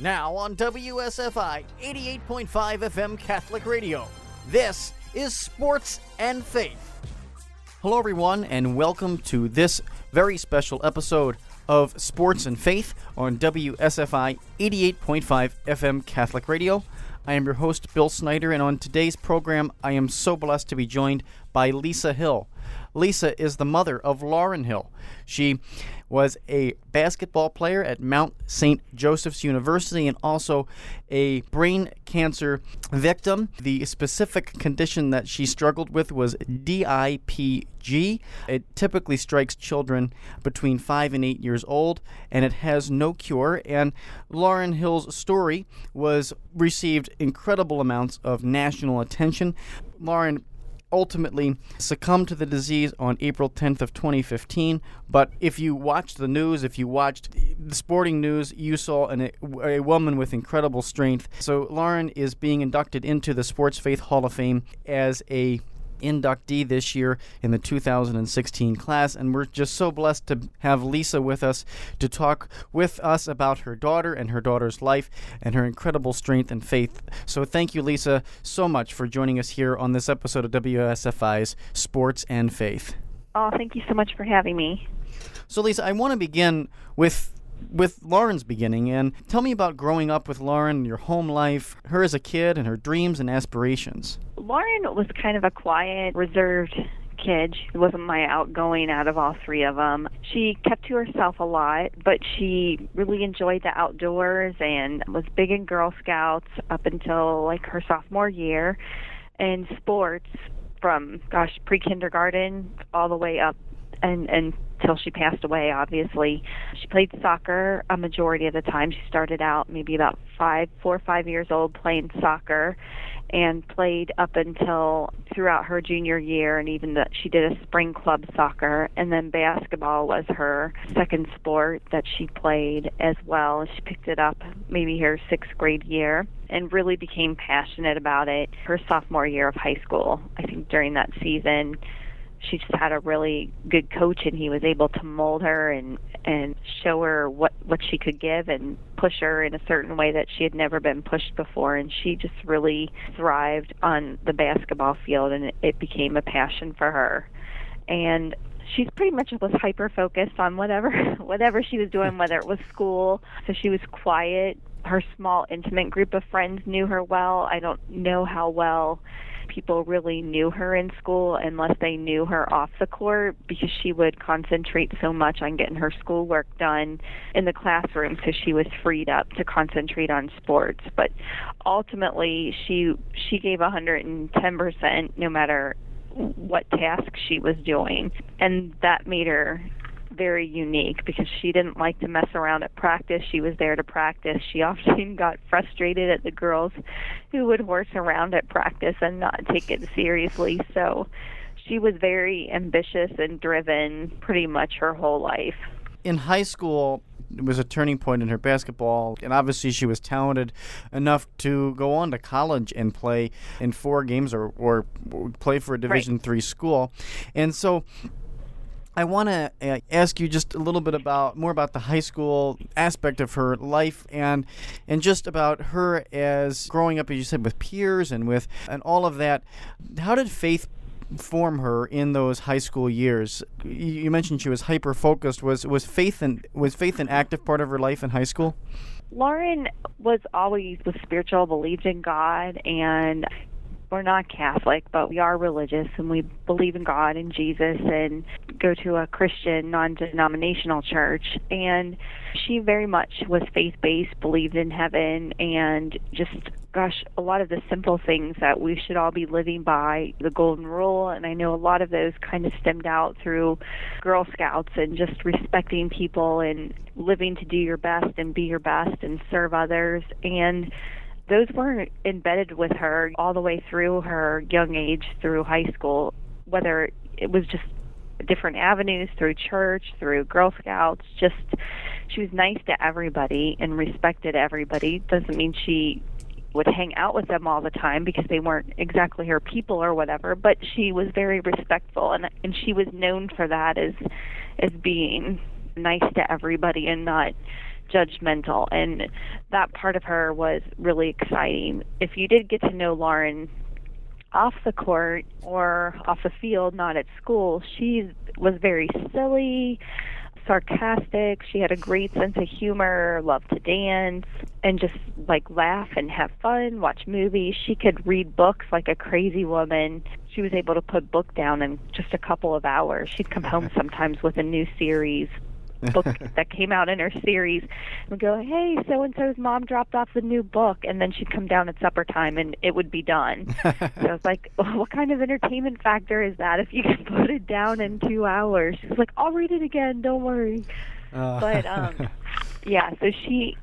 Now on WSFI 88.5 FM Catholic Radio. This is Sports and Faith. Hello, everyone, and welcome to this very special episode of Sports and Faith on WSFI 88.5 FM Catholic Radio. I am your host, Bill Snyder, and on today's program, I am so blessed to be joined by Lisa Hill. Lisa is the mother of Lauren Hill. She was a basketball player at Mount St. Joseph's University and also a brain cancer victim. The specific condition that she struggled with was DIPG. It typically strikes children between 5 and 8 years old and it has no cure and Lauren Hill's story was received incredible amounts of national attention. Lauren ultimately succumbed to the disease on April 10th of 2015. But if you watched the news, if you watched the sporting news, you saw an, a woman with incredible strength. So Lauren is being inducted into the Sports Faith Hall of Fame as a inductee this year in the 2016 class. And we're just so blessed to have Lisa with us to talk with us about her daughter and her daughter's life and her incredible strength and faith. So thank you, Lisa, so much for joining us here on this episode of WSFI's Sports and Faith. Oh, thank you so much for having me. So, Lisa, I want to begin with with Lauren's beginning and tell me about growing up with Lauren, your home life, her as a kid, and her dreams and aspirations. Lauren was kind of a quiet, reserved kid. She wasn't my outgoing out of all three of them. She kept to herself a lot, but she really enjoyed the outdoors and was big in Girl Scouts up until like her sophomore year. And sports from gosh, pre-kindergarten all the way up and till she passed away obviously. She played soccer a majority of the time. She started out maybe about five four or five years old playing soccer and played up until throughout her junior year and even that she did a spring club soccer. And then basketball was her second sport that she played as well. She picked it up maybe her sixth grade year and really became passionate about it her sophomore year of high school i think during that season she just had a really good coach and he was able to mold her and and show her what what she could give and push her in a certain way that she had never been pushed before. And she just really thrived on the basketball field and it, it became a passion for her. And she's pretty much was hyper focused on whatever whatever she was doing whether it was school. So she was quiet. Her small intimate group of friends knew her well. I don't know how well people really knew her in school unless they knew her off the court because she would concentrate so much on getting her schoolwork done in the classroom so she was freed up to concentrate on sports. But ultimately she she gave 110% no matter what task she was doing and that made her very unique because she didn't like to mess around at practice. She was there to practice. She often got frustrated at the girls who would horse around at practice and not take it seriously. So she was very ambitious and driven pretty much her whole life. In high school, it was a turning point in her basketball, and obviously she was talented enough to go on to college and play in four games or, or play for a Division right. three school. And so I want to uh, ask you just a little bit about more about the high school aspect of her life and and just about her as growing up as you said with peers and with and all of that. How did faith form her in those high school years? You mentioned she was hyper focused. Was was faith and was faith an active part of her life in high school? Lauren was always was spiritual, believed in God, and we're not Catholic, but we are religious and we believe in God and Jesus and go to a Christian non denominational church. And she very much was faith based, believed in heaven, and just, gosh, a lot of the simple things that we should all be living by the golden rule. And I know a lot of those kind of stemmed out through Girl Scouts and just respecting people and living to do your best and be your best and serve others. And those were embedded with her all the way through her young age through high school, whether it was just different avenues through church, through Girl Scouts, just she was nice to everybody and respected everybody. Doesn't mean she would hang out with them all the time because they weren't exactly her people or whatever, but she was very respectful and and she was known for that as as being nice to everybody and not judgmental and that part of her was really exciting. If you did get to know Lauren off the court or off the field, not at school, she was very silly, sarcastic. She had a great sense of humor, loved to dance, and just like laugh and have fun, watch movies. She could read books like a crazy woman. She was able to put book down in just a couple of hours. She'd come home sometimes with a new series book that came out in her series and go, Hey, so and so's mom dropped off the new book and then she'd come down at supper time and it would be done. so I was like, well, what kind of entertainment factor is that if you can put it down in two hours? She's like, I'll read it again, don't worry. Uh. But um yeah, so she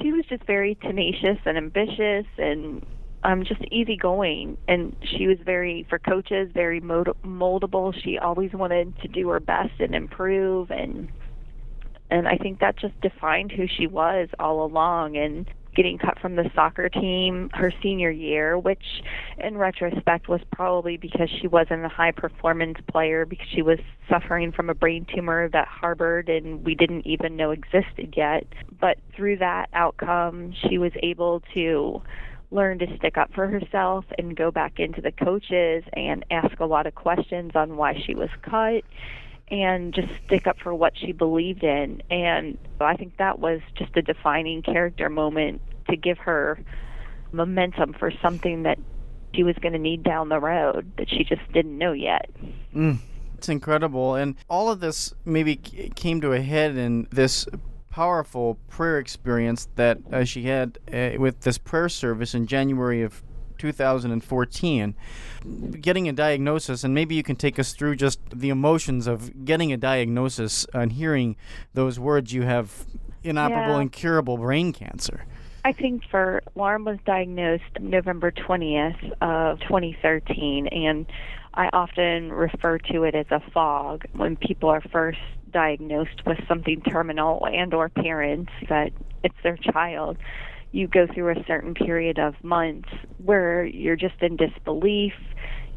she was just very tenacious and ambitious and um just easygoing and she was very for coaches very mold- moldable she always wanted to do her best and improve and and I think that just defined who she was all along and getting cut from the soccer team her senior year, which in retrospect was probably because she wasn't a high performance player because she was suffering from a brain tumor that harbored and we didn't even know existed yet. But through that outcome, she was able to learn to stick up for herself and go back into the coaches and ask a lot of questions on why she was cut and just stick up for what she believed in. And I think that was just a defining character moment to give her momentum for something that she was going to need down the road that she just didn't know yet. Mm, it's incredible. And all of this maybe came to a head in this powerful prayer experience that uh, she had uh, with this prayer service in January of 2014 getting a diagnosis and maybe you can take us through just the emotions of getting a diagnosis and hearing those words. You have inoperable yeah. incurable brain cancer. I think for Lauren was diagnosed November 20th of 2013 and I often refer to it as a fog when people are first diagnosed with something terminal and or parents that it's their child you go through a certain period of months where you're just in disbelief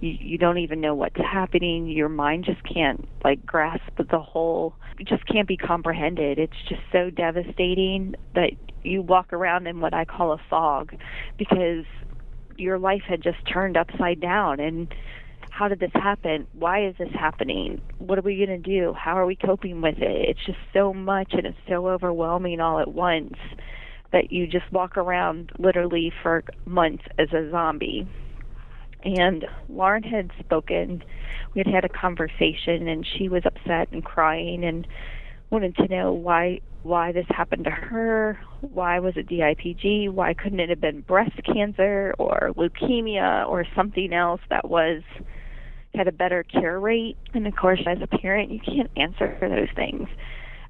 you, you don't even know what's happening your mind just can't like grasp the whole it just can't be comprehended it's just so devastating that you walk around in what i call a fog because your life had just turned upside down and how did this happen? Why is this happening? What are we going to do? How are we coping with it? It's just so much and it's so overwhelming all at once that you just walk around literally for months as a zombie. And Lauren had spoken, we had had a conversation, and she was upset and crying and wanted to know why why this happened to her, why was it DIPG, why couldn't it have been breast cancer or leukemia or something else that was had a better cure rate. And of course, as a parent, you can't answer for those things.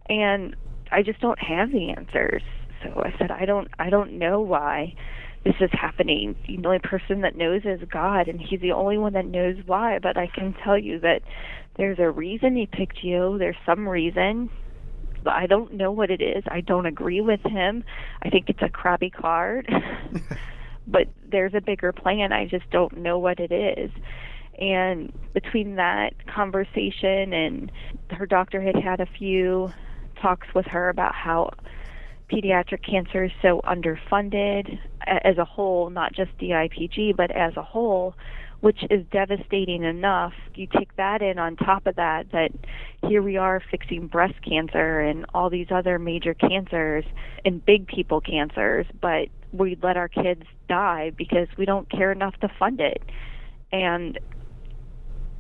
And I just don't have the answers. So I said, I don't, I don't know why this is happening. The only person that knows is God, and He's the only one that knows why. But I can tell you that there's a reason He picked you. There's some reason. But I don't know what it is. I don't agree with Him. I think it's a crappy card. but there's a bigger plan. I just don't know what it is. And between that conversation and her doctor had had a few talks with her about how pediatric cancer is so underfunded as a whole, not just DIPG, but as a whole, which is devastating enough. You take that in on top of that, that here we are fixing breast cancer and all these other major cancers and big people cancers, but we let our kids die because we don't care enough to fund it. And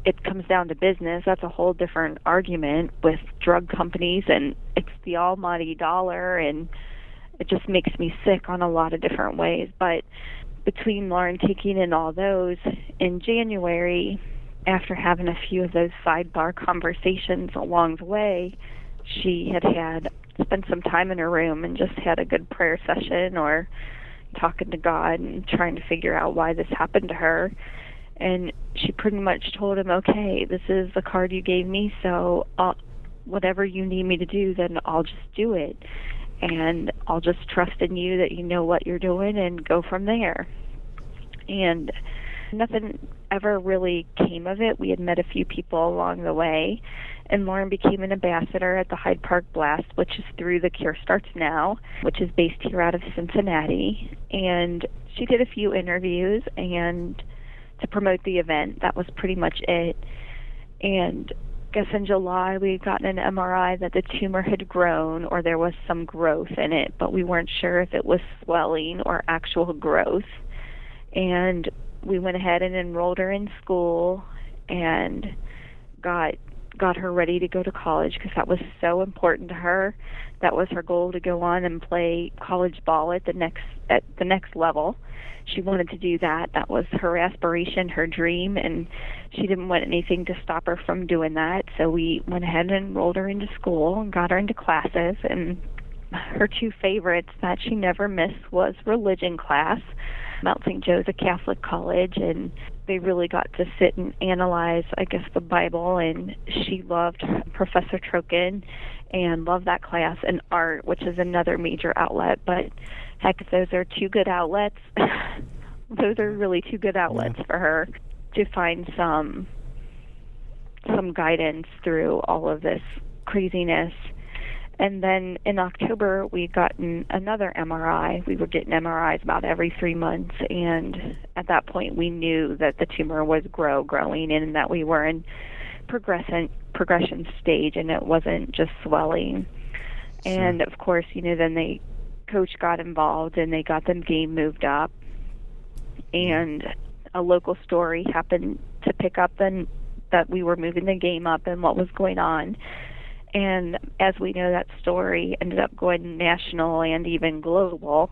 it comes down to business, that's a whole different argument with drug companies, and it's the almighty dollar, and it just makes me sick on a lot of different ways. But between Lauren taking and all those in January, after having a few of those sidebar conversations along the way, she had had spent some time in her room and just had a good prayer session or talking to God and trying to figure out why this happened to her and she pretty much told him, "Okay, this is the card you gave me, so I'll, whatever you need me to do, then I'll just do it, and I'll just trust in you that you know what you're doing, and go from there." And nothing ever really came of it. We had met a few people along the way, and Lauren became an ambassador at the Hyde Park Blast, which is through the Cure Starts Now, which is based here out of Cincinnati. And she did a few interviews and to promote the event. That was pretty much it. And I guess in July we had gotten an MRI that the tumor had grown or there was some growth in it, but we weren't sure if it was swelling or actual growth. And we went ahead and enrolled her in school and got got her ready to go to college because that was so important to her. That was her goal to go on and play college ball at the next at the next level. She wanted to do that. That was her aspiration, her dream, and she didn't want anything to stop her from doing that. So we went ahead and enrolled her into school and got her into classes and her two favorites that she never missed was religion class. Mount St. Joe's a Catholic college and they really got to sit and analyze, I guess, the Bible. And she loved Professor Trokin and loved that class and art, which is another major outlet. But heck, those are two good outlets, those are really two good outlets yeah. for her to find some some guidance through all of this craziness and then in October, we gotten another MRI. We were getting MRIs about every three months, and at that point, we knew that the tumor was grow growing, and that we were in progression progression stage, and it wasn't just swelling. Sure. And of course, you know, then they coach got involved, and they got the game moved up, and a local story happened to pick up then that we were moving the game up and what was going on and as we know, that story ended up going national and even global,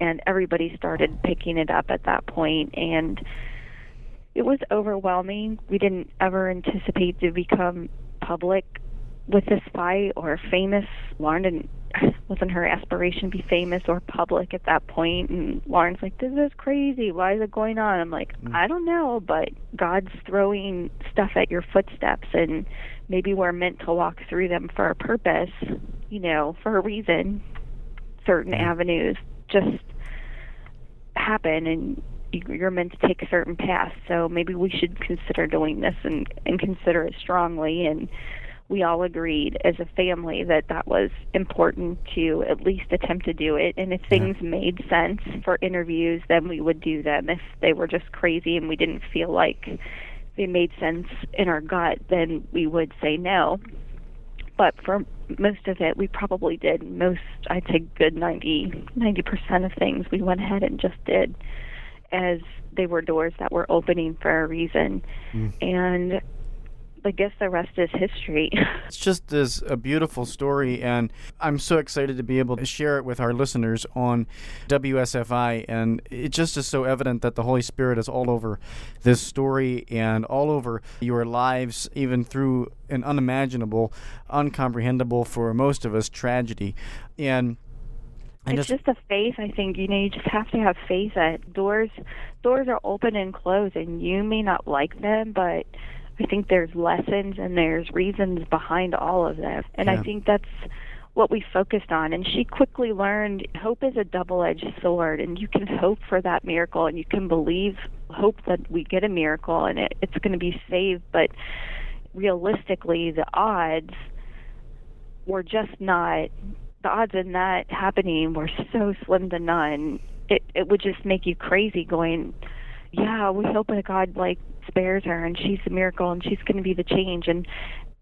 and everybody started picking it up at that point. and it was overwhelming. We didn't ever anticipate to become public with this fight or famous. Lauren didn't wasn't her aspiration to be famous or public at that point and Lauren's like, This is crazy, why is it going on? I'm like, mm. I don't know, but God's throwing stuff at your footsteps and maybe we're meant to walk through them for a purpose, you know, for a reason. Certain mm-hmm. avenues just happen and you're meant to take a certain path. So maybe we should consider doing this and, and consider it strongly. And we all agreed as a family that that was important to at least attempt to do it. And if things yeah. made sense for interviews, then we would do them. If they were just crazy and we didn't feel like they made sense in our gut, then we would say no. But for most of it, we probably did most, I'd say, good 90 percent of things we went ahead and just did, as they were doors that were opening for a reason. Mm. And I guess the rest is history. it's just this a beautiful story, and I'm so excited to be able to share it with our listeners on WSFI. And it just is so evident that the Holy Spirit is all over this story and all over your lives, even through an unimaginable, uncomprehendable for most of us tragedy. And it's just, just a faith. I think you know you just have to have faith that doors doors are open and closed, and you may not like them, but I think there's lessons and there's reasons behind all of this. And yeah. I think that's what we focused on. And she quickly learned hope is a double edged sword, and you can hope for that miracle and you can believe, hope that we get a miracle and it, it's going to be saved. But realistically, the odds were just not, the odds in that happening were so slim to none. It, it would just make you crazy going, yeah, we hope that God like spares her and she's a miracle and she's going to be the change. And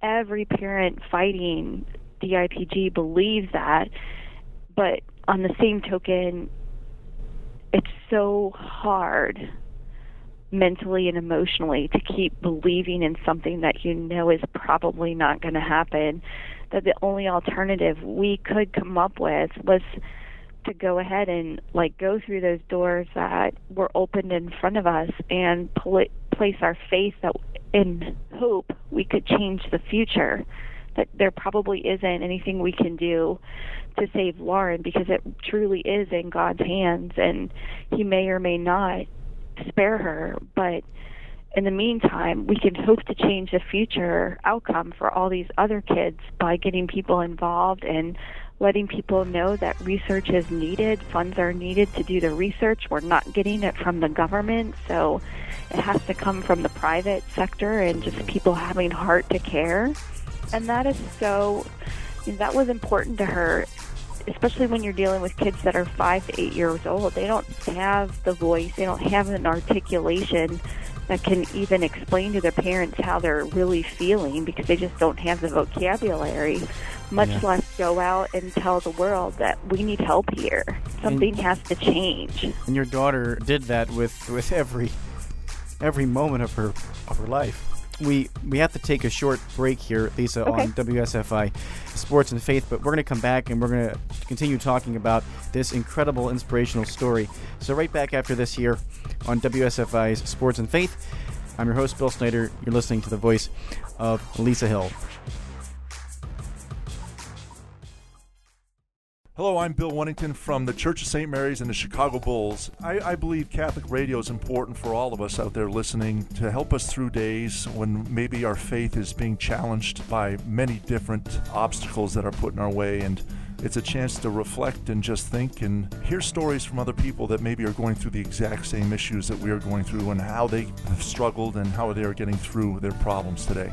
every parent fighting DIPG believes that but on the same token it's so hard mentally and emotionally to keep believing in something that you know is probably not going to happen that the only alternative we could come up with was to go ahead and like go through those doors that were opened in front of us and pl- place our faith that in hope we could change the future that there probably isn't anything we can do to save Lauren because it truly is in God's hands and he may or may not spare her. But in the meantime, we can hope to change the future outcome for all these other kids by getting people involved and letting people know that research is needed, funds are needed to do the research. We're not getting it from the government, so it has to come from the private sector and just people having heart to care. And that is so, that was important to her, especially when you're dealing with kids that are five to eight years old. They don't have the voice, they don't have an articulation that can even explain to their parents how they're really feeling because they just don't have the vocabulary, much yeah. less go out and tell the world that we need help here. Something and, has to change. And your daughter did that with, with every every moment of her of her life. We we have to take a short break here, Lisa, okay. on WSFI Sports and Faith, but we're going to come back and we're going to continue talking about this incredible inspirational story. So right back after this here on WSFI's Sports and Faith. I'm your host Bill Snyder. You're listening to the voice of Lisa Hill. Hello, I'm Bill Wennington from the Church of St. Mary's and the Chicago Bulls. I, I, believe Catholic radio is important for all of us out there listening to help us through days when maybe our faith is being challenged by many different obstacles that are put in our way. And it's a chance to reflect and just think and hear stories from other people that maybe are going through the exact same issues that we are going through and how they have struggled and how they are getting through their problems today.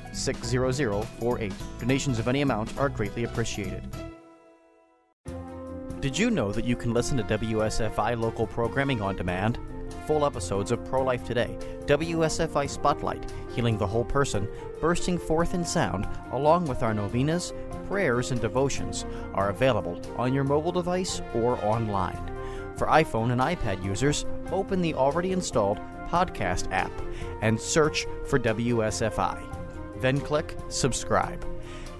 60048. Donations of any amount are greatly appreciated. Did you know that you can listen to WSFI local programming on demand? full episodes of Pro Life Today, WSFI Spotlight, Healing the Whole Person, bursting forth in sound, along with our novenas, prayers, and devotions, are available on your mobile device or online. For iPhone and iPad users, open the already installed podcast app and search for WSFI. Then click Subscribe.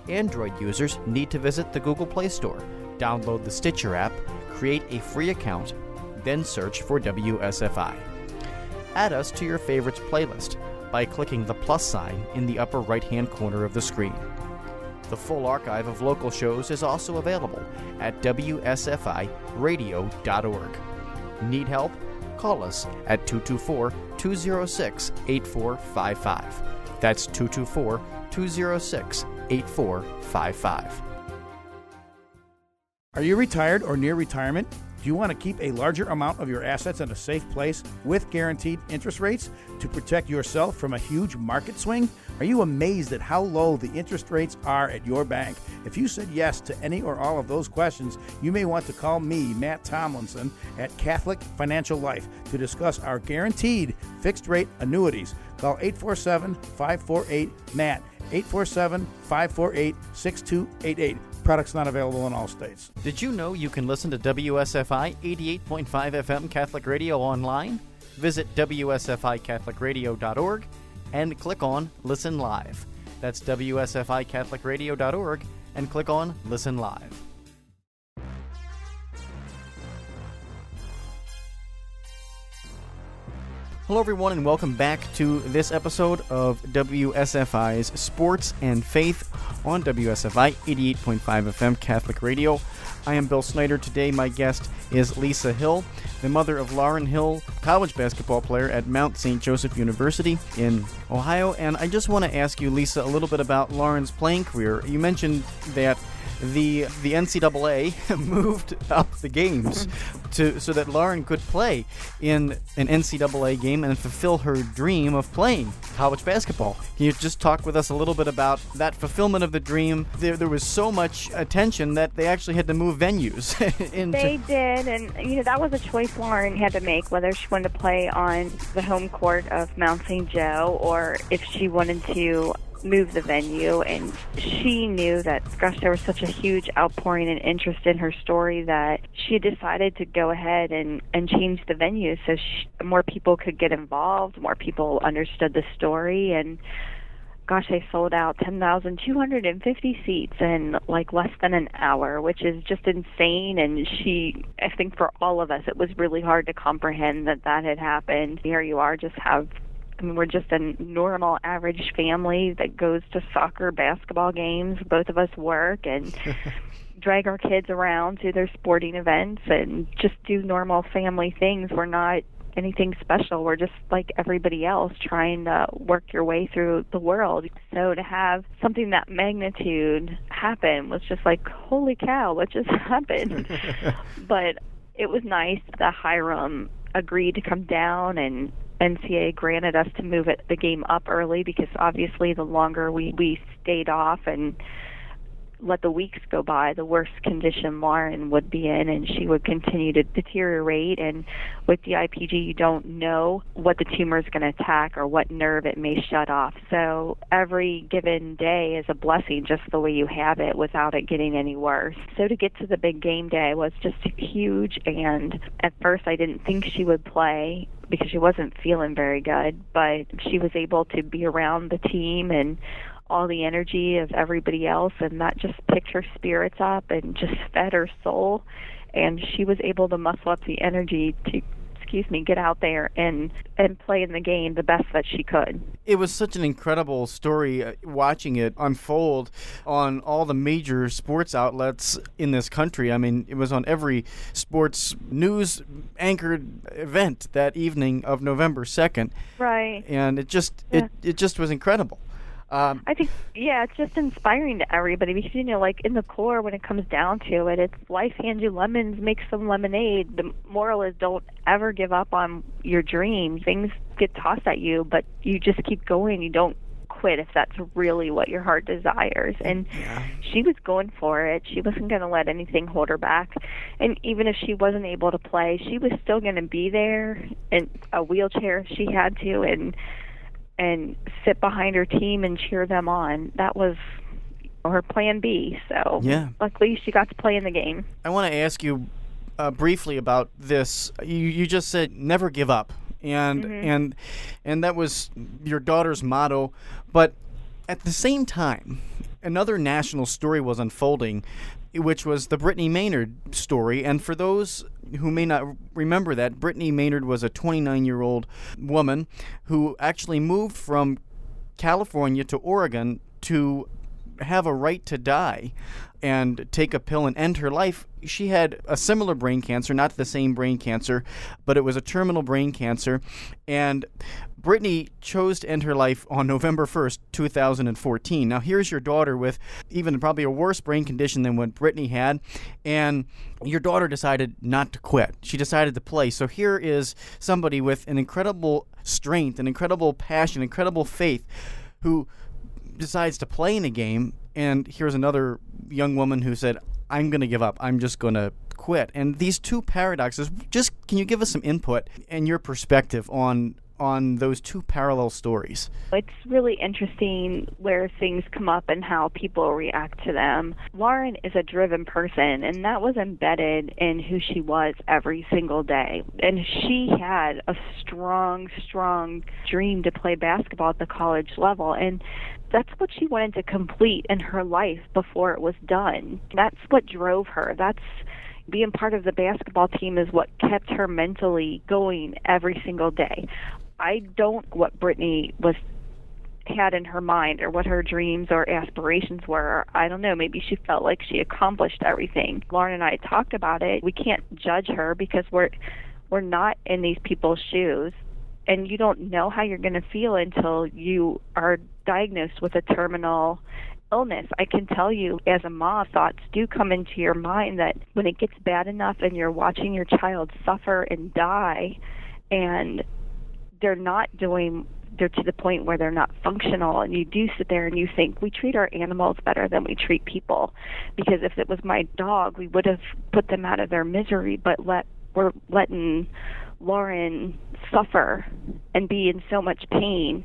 Android users need to visit the Google Play Store, download the Stitcher app, create a free account, then search for WSFI. Add us to your favorites playlist by clicking the plus sign in the upper right hand corner of the screen. The full archive of local shows is also available at WSFIRadio.org. Need help? Call us at 224 206 8455. That's 224 206 8455. Are you retired or near retirement? Do you want to keep a larger amount of your assets in a safe place with guaranteed interest rates to protect yourself from a huge market swing? Are you amazed at how low the interest rates are at your bank? If you said yes to any or all of those questions, you may want to call me, Matt Tomlinson, at Catholic Financial Life to discuss our guaranteed fixed rate annuities. Call 847 548 MATT, 847 548 6288. Products not available in all states. Did you know you can listen to WSFI 88.5 FM Catholic Radio online? Visit WSFICatholicRadio.org and click on Listen Live. That's WSFICatholicRadio.org and click on Listen Live. Hello, everyone, and welcome back to this episode of WSFI's Sports and Faith on WSFI 88.5 FM Catholic Radio. I am Bill Snyder. Today, my guest is Lisa Hill, the mother of Lauren Hill, college basketball player at Mount St. Joseph University in Ohio. And I just want to ask you, Lisa, a little bit about Lauren's playing career. You mentioned that the the NCAA moved up the games to so that Lauren could play in an NCAA game and fulfill her dream of playing college basketball. Can you just talk with us a little bit about that fulfillment of the dream? There, there was so much attention that they actually had to move venues. into... They did, and you know that was a choice Lauren had to make whether she wanted to play on the home court of Mount St. Joe or if she wanted to move the venue and she knew that gosh there was such a huge outpouring and interest in her story that she decided to go ahead and and change the venue so she, more people could get involved more people understood the story and gosh, they sold out 10,250 seats in like less than an hour, which is just insane. And she, I think for all of us, it was really hard to comprehend that that had happened. Here you are, just have I mean, we're just a normal, average family that goes to soccer, basketball games. Both of us work and drag our kids around to their sporting events and just do normal family things. We're not anything special. We're just like everybody else trying to work your way through the world. So to have something that magnitude happen was just like, holy cow, what just happened? but it was nice that Hiram agreed to come down and NCAA granted us to move it the game up early because obviously the longer we we stayed off and let the weeks go by, the worse condition Lauren would be in, and she would continue to deteriorate. And with DIPG, you don't know what the tumor is going to attack or what nerve it may shut off. So every given day is a blessing, just the way you have it, without it getting any worse. So to get to the big game day was just huge. And at first, I didn't think she would play because she wasn't feeling very good, but she was able to be around the team and all the energy of everybody else and that just picked her spirits up and just fed her soul. And she was able to muscle up the energy to excuse me get out there and and play in the game the best that she could. It was such an incredible story uh, watching it unfold on all the major sports outlets in this country. I mean it was on every sports news anchored event that evening of november 2nd right. And it just yeah. it, it just was incredible um, I think, yeah, it's just inspiring to everybody because you know, like in the core, when it comes down to it, it's life hands you lemons, make some lemonade. The moral is don't ever give up on your dreams. Things get tossed at you, but you just keep going. You don't quit if that's really what your heart desires. And yeah. she was going for it. She wasn't going to let anything hold her back. And even if she wasn't able to play, she was still going to be there in a wheelchair if she had to. And and sit behind her team and cheer them on. That was her plan B. So yeah. luckily she got to play in the game. I want to ask you uh, briefly about this. You you just said never give up, and mm-hmm. and and that was your daughter's motto. But at the same time, another national story was unfolding which was the Brittany Maynard story. And for those who may not remember that, Brittany Maynard was a 29 year old woman who actually moved from California to Oregon to have a right to die and take a pill and end her life. She had a similar brain cancer, not the same brain cancer, but it was a terminal brain cancer. And Brittany chose to end her life on November 1st, 2014. Now, here's your daughter with even probably a worse brain condition than what Brittany had, and your daughter decided not to quit. She decided to play. So, here is somebody with an incredible strength, an incredible passion, incredible faith who decides to play in a game. And here's another young woman who said, I'm going to give up. I'm just going to quit. And these two paradoxes, just can you give us some input and your perspective on on those two parallel stories? It's really interesting where things come up and how people react to them. Lauren is a driven person, and that was embedded in who she was every single day. And she had a strong, strong dream to play basketball at the college level. And that's what she wanted to complete in her life before it was done. That's what drove her. That's being part of the basketball team is what kept her mentally going every single day. I don't what Brittany was had in her mind or what her dreams or aspirations were. I don't know. Maybe she felt like she accomplished everything. Lauren and I talked about it. We can't judge her because we're we're not in these people's shoes and you don't know how you're going to feel until you are diagnosed with a terminal illness. I can tell you, as a mom, thoughts do come into your mind that when it gets bad enough and you're watching your child suffer and die, and they're not doing they're to the point where they're not functional and you do sit there and you think we treat our animals better than we treat people. Because if it was my dog we would have put them out of their misery but let we're letting Lauren suffer and be in so much pain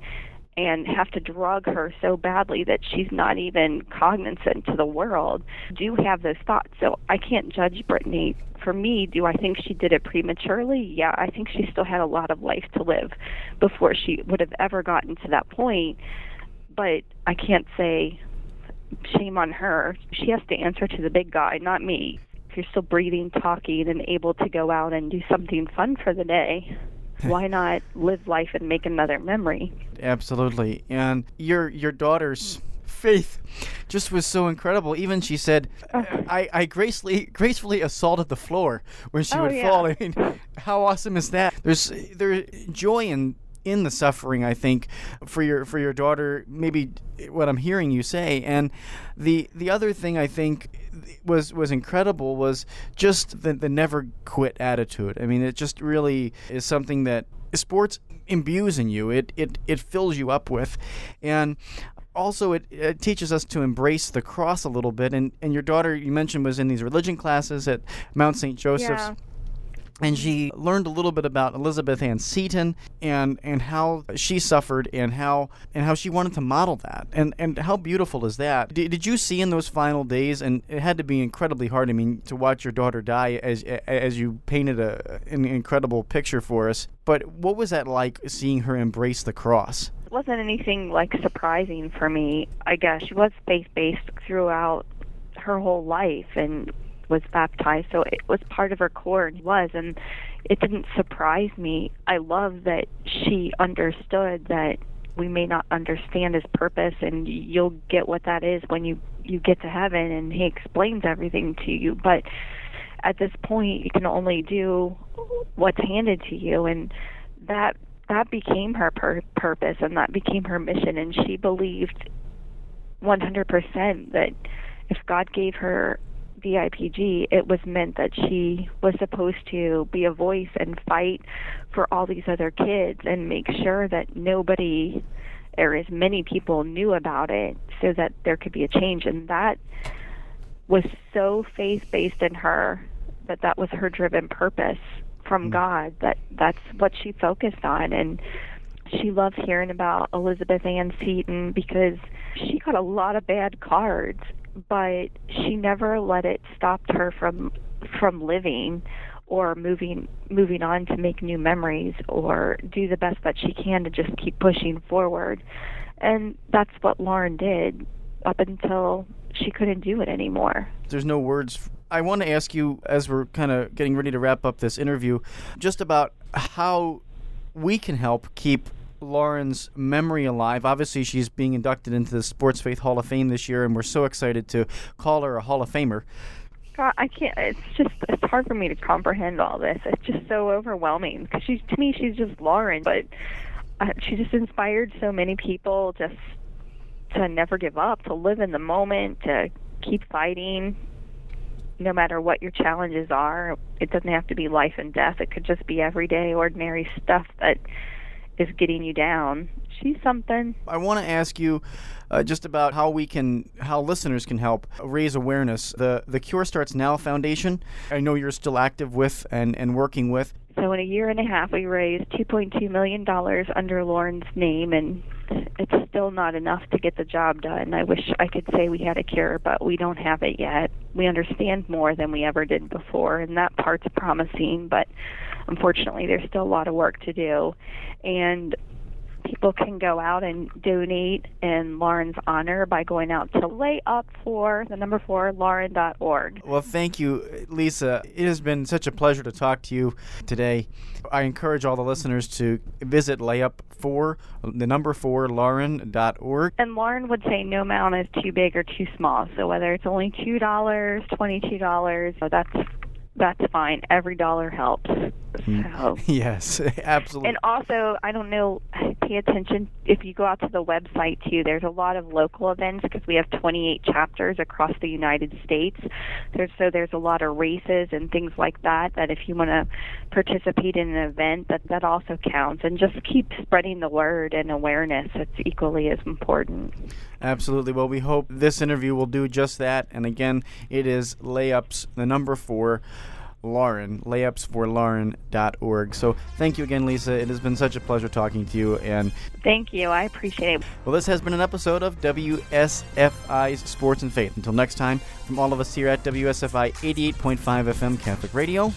and have to drug her so badly that she's not even cognizant to the world do have those thoughts. So I can't judge Brittany. For me, do I think she did it prematurely? Yeah, I think she still had a lot of life to live before she would have ever gotten to that point. but I can't say shame on her. She has to answer to the big guy, not me. If you're still breathing, talking, and able to go out and do something fun for the day, why not live life and make another memory? Absolutely. And your your daughter's faith just was so incredible. Even she said, uh-huh. "I, I gracefully gracefully assaulted the floor when she Oh, would yeah. fall." I mean, how awesome is that? There's there's joy in in the suffering. I think for your for your daughter, maybe what I'm hearing you say, and the the other thing I think was was incredible was just the the never quit attitude. I mean, it just really is something that sports imbues in you. It it it fills you up with, and also it, it teaches us to embrace the cross a little bit. And and your daughter you mentioned was in these religion classes at Mount St. Joseph's Yeah. And she learned a little bit about Elizabeth Ann Seton and and how she suffered and how and how she wanted to model that. And and how beautiful is that? Did, did you see in those final days and it had to be incredibly hard I mean to watch your daughter die as as you painted a an incredible picture for us. But what was that like seeing her embrace the cross? It wasn't anything like surprising for me. I guess. She was faith based throughout her whole life and was baptized, so it was part of her core and was and it didn't surprise me. I love that she understood that we may not understand his purpose and you'll get what that is when you you get to heaven and he explains everything to you but at this point you can only do what's handed to you and that that became her pur- purpose and that became her mission and she believed 100% that if God gave her DIPG it was meant that she was supposed to be a voice and fight for all these other kids and make sure that nobody or as many people knew about it so that there could be a change. And that was so faith based in her that that was her driven purpose from mm. God that that's what she focused on. And she loved hearing about Elizabeth Ann Seton because she got a lot of bad cards but she never let it stop her from from living or moving moving on to make new memories or do the best that she can to just keep pushing forward and that's what Lauren did up until she couldn't do it anymore there's no words. I want to ask you, as we're kind of getting ready to wrap up this interview, just about how we can help keep Lauren's memory alive. Obviously, she's being inducted into the Sports Faith Hall of Fame this year, and we're so excited to call her a Hall of Famer. God, I can't. It's just it's hard for me to comprehend all this. It's just so overwhelming because she's to me she's just Lauren, but uh, she just inspired so many people just to never give up, to live in the moment, to keep fighting, no matter what your challenges are. It doesn't have to be life and death. It could just be everyday, ordinary stuff that is getting you down. She's something. I want to ask you uh, just about how we can, how listeners can help raise awareness. The the Cure Starts Now Foundation. I know you're still active with and, and working with. So in a year and a half, we raised 2.2 million dollars under Lauren's name, and it's still not enough to get the job done. I wish I could say we had a cure, but we don't have it yet. We understand more than we ever did before, and that part's promising. But unfortunately, there's still a lot of work to do, and people can go out and donate in Lauren's honor by going out to lay up for the number four lauren.org. Well, thank you, Lisa. It has been such a pleasure to talk to you today. I encourage all the listeners to visit layup for the number four lauren.org. And Lauren would say no amount is too big or too small. So whether it's only two dollars, twenty-two dollars, that's that's fine. Every dollar helps. Mm. So. Yes, absolutely. And also, I don't know, pay attention if you go out to the website too. There's a lot of local events because we have 28 chapters across the United States. There's so there's a lot of races and things like that. That if you want to participate in an event, that that also counts. And just keep spreading the word and awareness. It's equally as important. Absolutely. Well, we hope this interview will do just that. And again, it is layups, the number four. Lauren, layupsforlauren.org. So thank you again, Lisa. It has been such a pleasure talking to you. And Thank you. I appreciate it. well, this has been an episode of WSFI's Sports and Faith. Until next time, from all of us here at WSFI 88.5 FM Catholic Radio,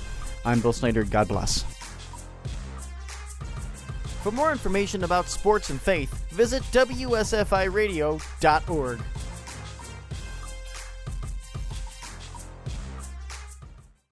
I'm Bill Snyder. God bless. For more information about sports and faith, visit WSFIRadio.org.